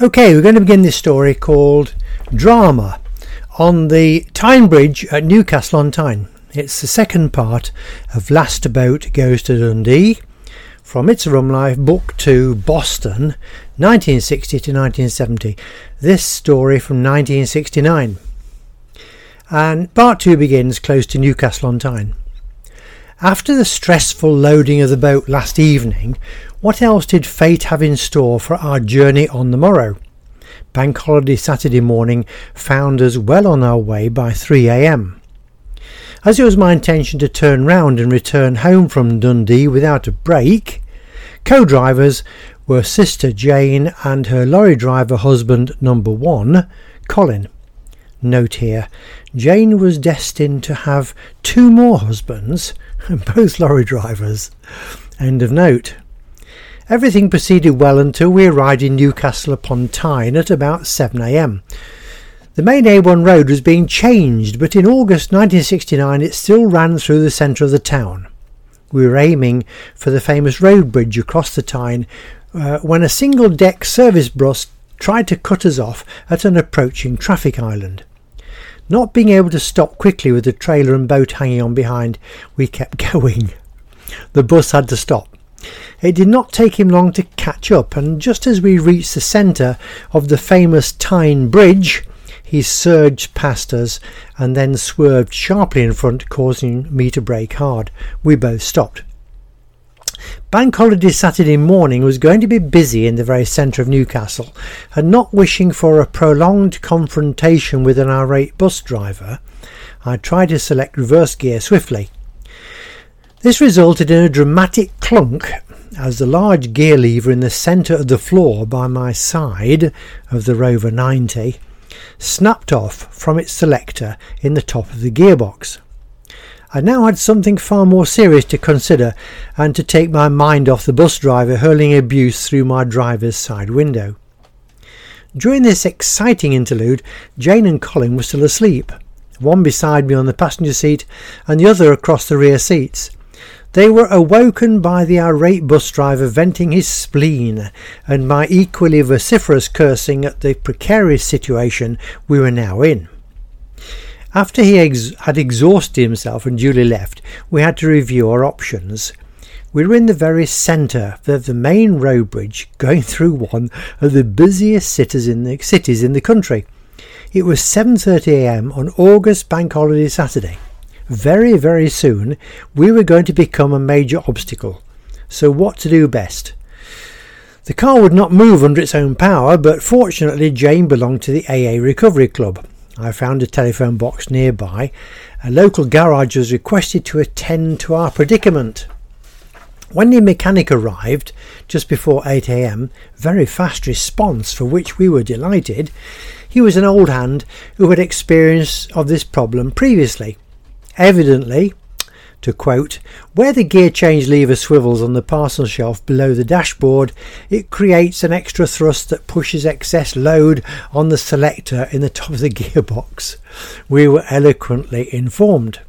Okay, we're going to begin this story called Drama on the Tyne Bridge at Newcastle on Tyne. It's the second part of Last Boat Goes to Dundee from It's a Rum Life, Book 2, Boston, 1960 to 1970. This story from 1969. And part 2 begins close to Newcastle on Tyne. After the stressful loading of the boat last evening, what else did fate have in store for our journey on the morrow? Bank holiday Saturday morning found us well on our way by 3 a.m. As it was my intention to turn round and return home from Dundee without a break, co drivers were Sister Jane and her lorry driver husband number one, Colin. Note here Jane was destined to have two more husbands, both lorry drivers. End of note. Everything proceeded well until we arrived in Newcastle upon Tyne at about 7am. The main A1 road was being changed, but in August 1969 it still ran through the centre of the town. We were aiming for the famous road bridge across the Tyne uh, when a single deck service bus tried to cut us off at an approaching traffic island. Not being able to stop quickly with the trailer and boat hanging on behind, we kept going. The bus had to stop. It did not take him long to catch up, and just as we reached the centre of the famous Tyne Bridge, he surged past us and then swerved sharply in front, causing me to brake hard. We both stopped. Bank holiday Saturday morning was going to be busy in the very centre of Newcastle, and not wishing for a prolonged confrontation with an irate bus driver, I tried to select reverse gear swiftly. This resulted in a dramatic clunk as the large gear lever in the centre of the floor by my side of the Rover 90 snapped off from its selector in the top of the gearbox. I now had something far more serious to consider and to take my mind off the bus driver hurling abuse through my driver's side window. During this exciting interlude, Jane and Colin were still asleep, one beside me on the passenger seat and the other across the rear seats. They were awoken by the irate bus driver venting his spleen and my equally vociferous cursing at the precarious situation we were now in. After he ex- had exhausted himself and duly left, we had to review our options. We were in the very centre of the main road bridge, going through one of the busiest cities in the, cities in the country. It was 7:30 a.m. on August Bank Holiday Saturday very, very soon we were going to become a major obstacle. So, what to do best? The car would not move under its own power, but fortunately, Jane belonged to the AA Recovery Club. I found a telephone box nearby. A local garage was requested to attend to our predicament. When the mechanic arrived just before 8 am, very fast response for which we were delighted, he was an old hand who had experience of this problem previously. Evidently, to quote, where the gear change lever swivels on the parcel shelf below the dashboard, it creates an extra thrust that pushes excess load on the selector in the top of the gearbox. We were eloquently informed.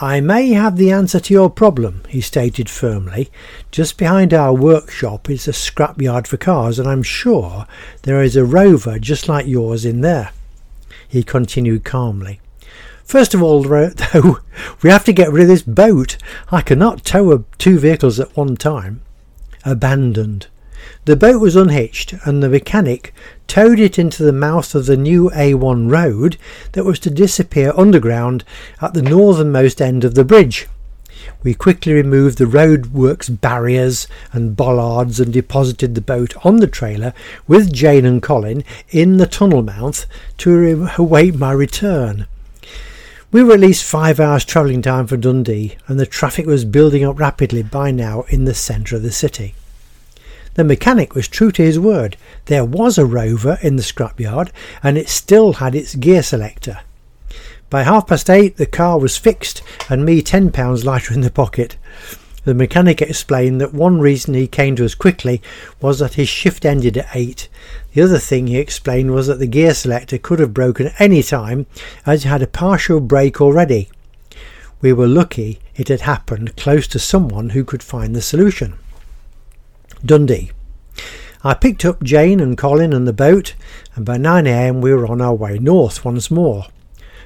I may have the answer to your problem, he stated firmly. Just behind our workshop is a scrapyard for cars, and I'm sure there is a rover just like yours in there. He continued calmly. First of all, though, we have to get rid of this boat. I cannot tow two vehicles at one time. Abandoned. The boat was unhitched, and the mechanic towed it into the mouth of the new A1 road that was to disappear underground at the northernmost end of the bridge. We quickly removed the roadworks barriers and bollards and deposited the boat on the trailer with Jane and Colin in the tunnel mouth to await my return. We were at least five hours travelling time for Dundee, and the traffic was building up rapidly by now in the centre of the city. The mechanic was true to his word. There was a rover in the scrapyard, and it still had its gear selector. By half past eight, the car was fixed, and me ten pounds lighter in the pocket. The mechanic explained that one reason he came to us quickly was that his shift ended at 8. The other thing he explained was that the gear selector could have broken any time as it had a partial break already. We were lucky it had happened close to someone who could find the solution. Dundee. I picked up Jane and Colin and the boat, and by 9am we were on our way north once more.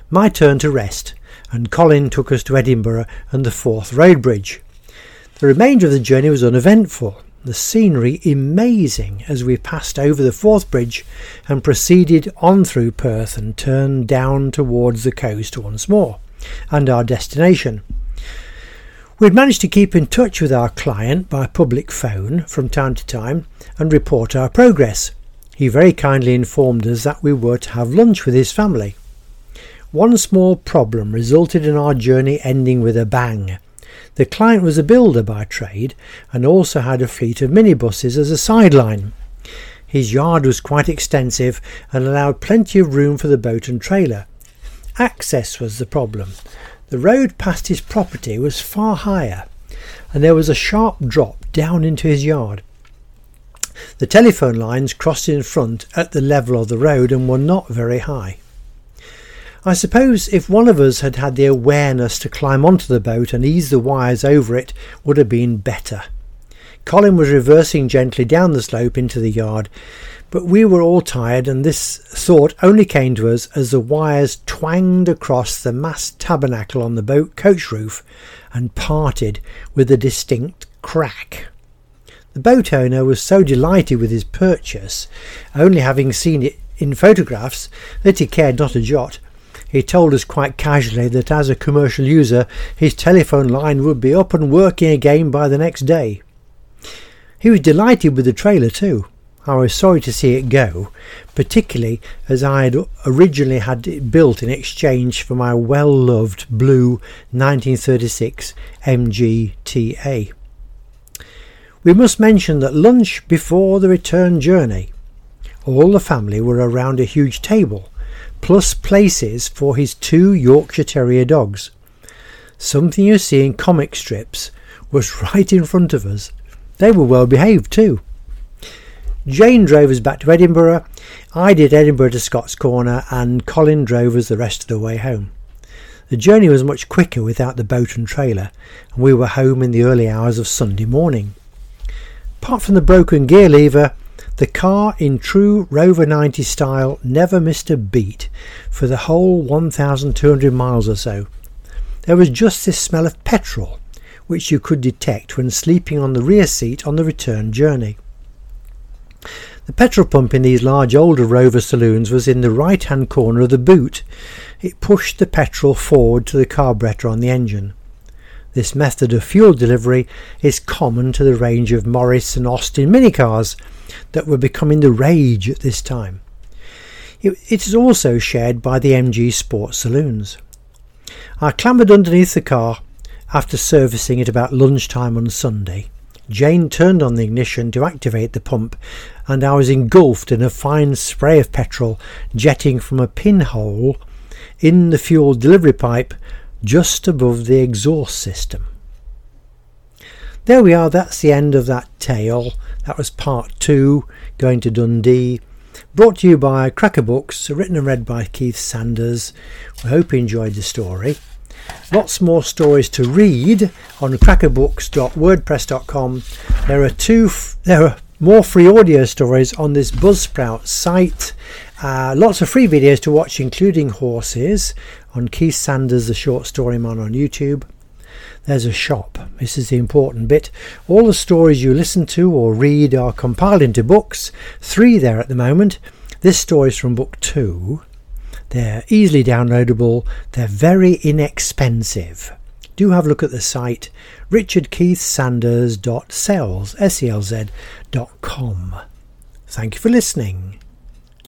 My turn to rest, and Colin took us to Edinburgh and the Forth Road Bridge. The remainder of the journey was uneventful, the scenery amazing as we passed over the Forth Bridge and proceeded on through Perth and turned down towards the coast once more, and our destination. We'd managed to keep in touch with our client by public phone from time to time and report our progress. He very kindly informed us that we were to have lunch with his family. One small problem resulted in our journey ending with a bang. The client was a builder by trade and also had a fleet of minibuses as a sideline. His yard was quite extensive and allowed plenty of room for the boat and trailer. Access was the problem, the road past his property was far higher, and there was a sharp drop down into his yard. The telephone lines crossed in front at the level of the road and were not very high. I suppose if one of us had had the awareness to climb onto the boat and ease the wires over it would have been better. Colin was reversing gently down the slope into the yard, but we were all tired, and this thought only came to us as the wires twanged across the mast tabernacle on the boat coach roof and parted with a distinct crack. The boat owner was so delighted with his purchase, only having seen it in photographs, that he cared not a jot. He told us quite casually that as a commercial user, his telephone line would be up and working again by the next day. He was delighted with the trailer too. I was sorry to see it go, particularly as I had originally had it built in exchange for my well loved blue 1936 MGTA. We must mention that lunch before the return journey, all the family were around a huge table, plus places for his two Yorkshire Terrier dogs. Something you see in comic strips was right in front of us. They were well behaved too. Jane drove us back to Edinburgh. I did Edinburgh to Scotch Corner, and Colin drove us the rest of the way home. The journey was much quicker without the boat and trailer, and we were home in the early hours of Sunday morning. Apart from the broken gear lever, the car in true Rover 90 style never missed a beat for the whole 1,200 miles or so. There was just this smell of petrol, which you could detect when sleeping on the rear seat on the return journey. The petrol pump in these large older Rover saloons was in the right hand corner of the boot. It pushed the petrol forward to the carburettor on the engine. This method of fuel delivery is common to the range of Morris and Austin minicars that were becoming the rage at this time. It, is also shared by the MG Sport saloons. I clambered underneath the car after servicing it about lunchtime on Sunday Jane turned on the ignition to activate the pump, and I was engulfed in a fine spray of petrol jetting from a pinhole in the fuel delivery pipe just above the exhaust system. There we are, that's the end of that tale. That was part two, going to Dundee. Brought to you by Cracker Books, written and read by Keith Sanders. We hope you enjoyed the story. Lots more stories to read on crackerbooks.wordpress.com. There are two. F- there are more free audio stories on this Buzzsprout site. Uh, lots of free videos to watch, including horses, on Keith Sanders, the short story man on YouTube. There's a shop. This is the important bit. All the stories you listen to or read are compiled into books. Three there at the moment. This story is from book two. They're easily downloadable, they're very inexpensive. Do have a look at the site richardkeithsanders.selz, S-E-L-Z, dot com. Thank you for listening.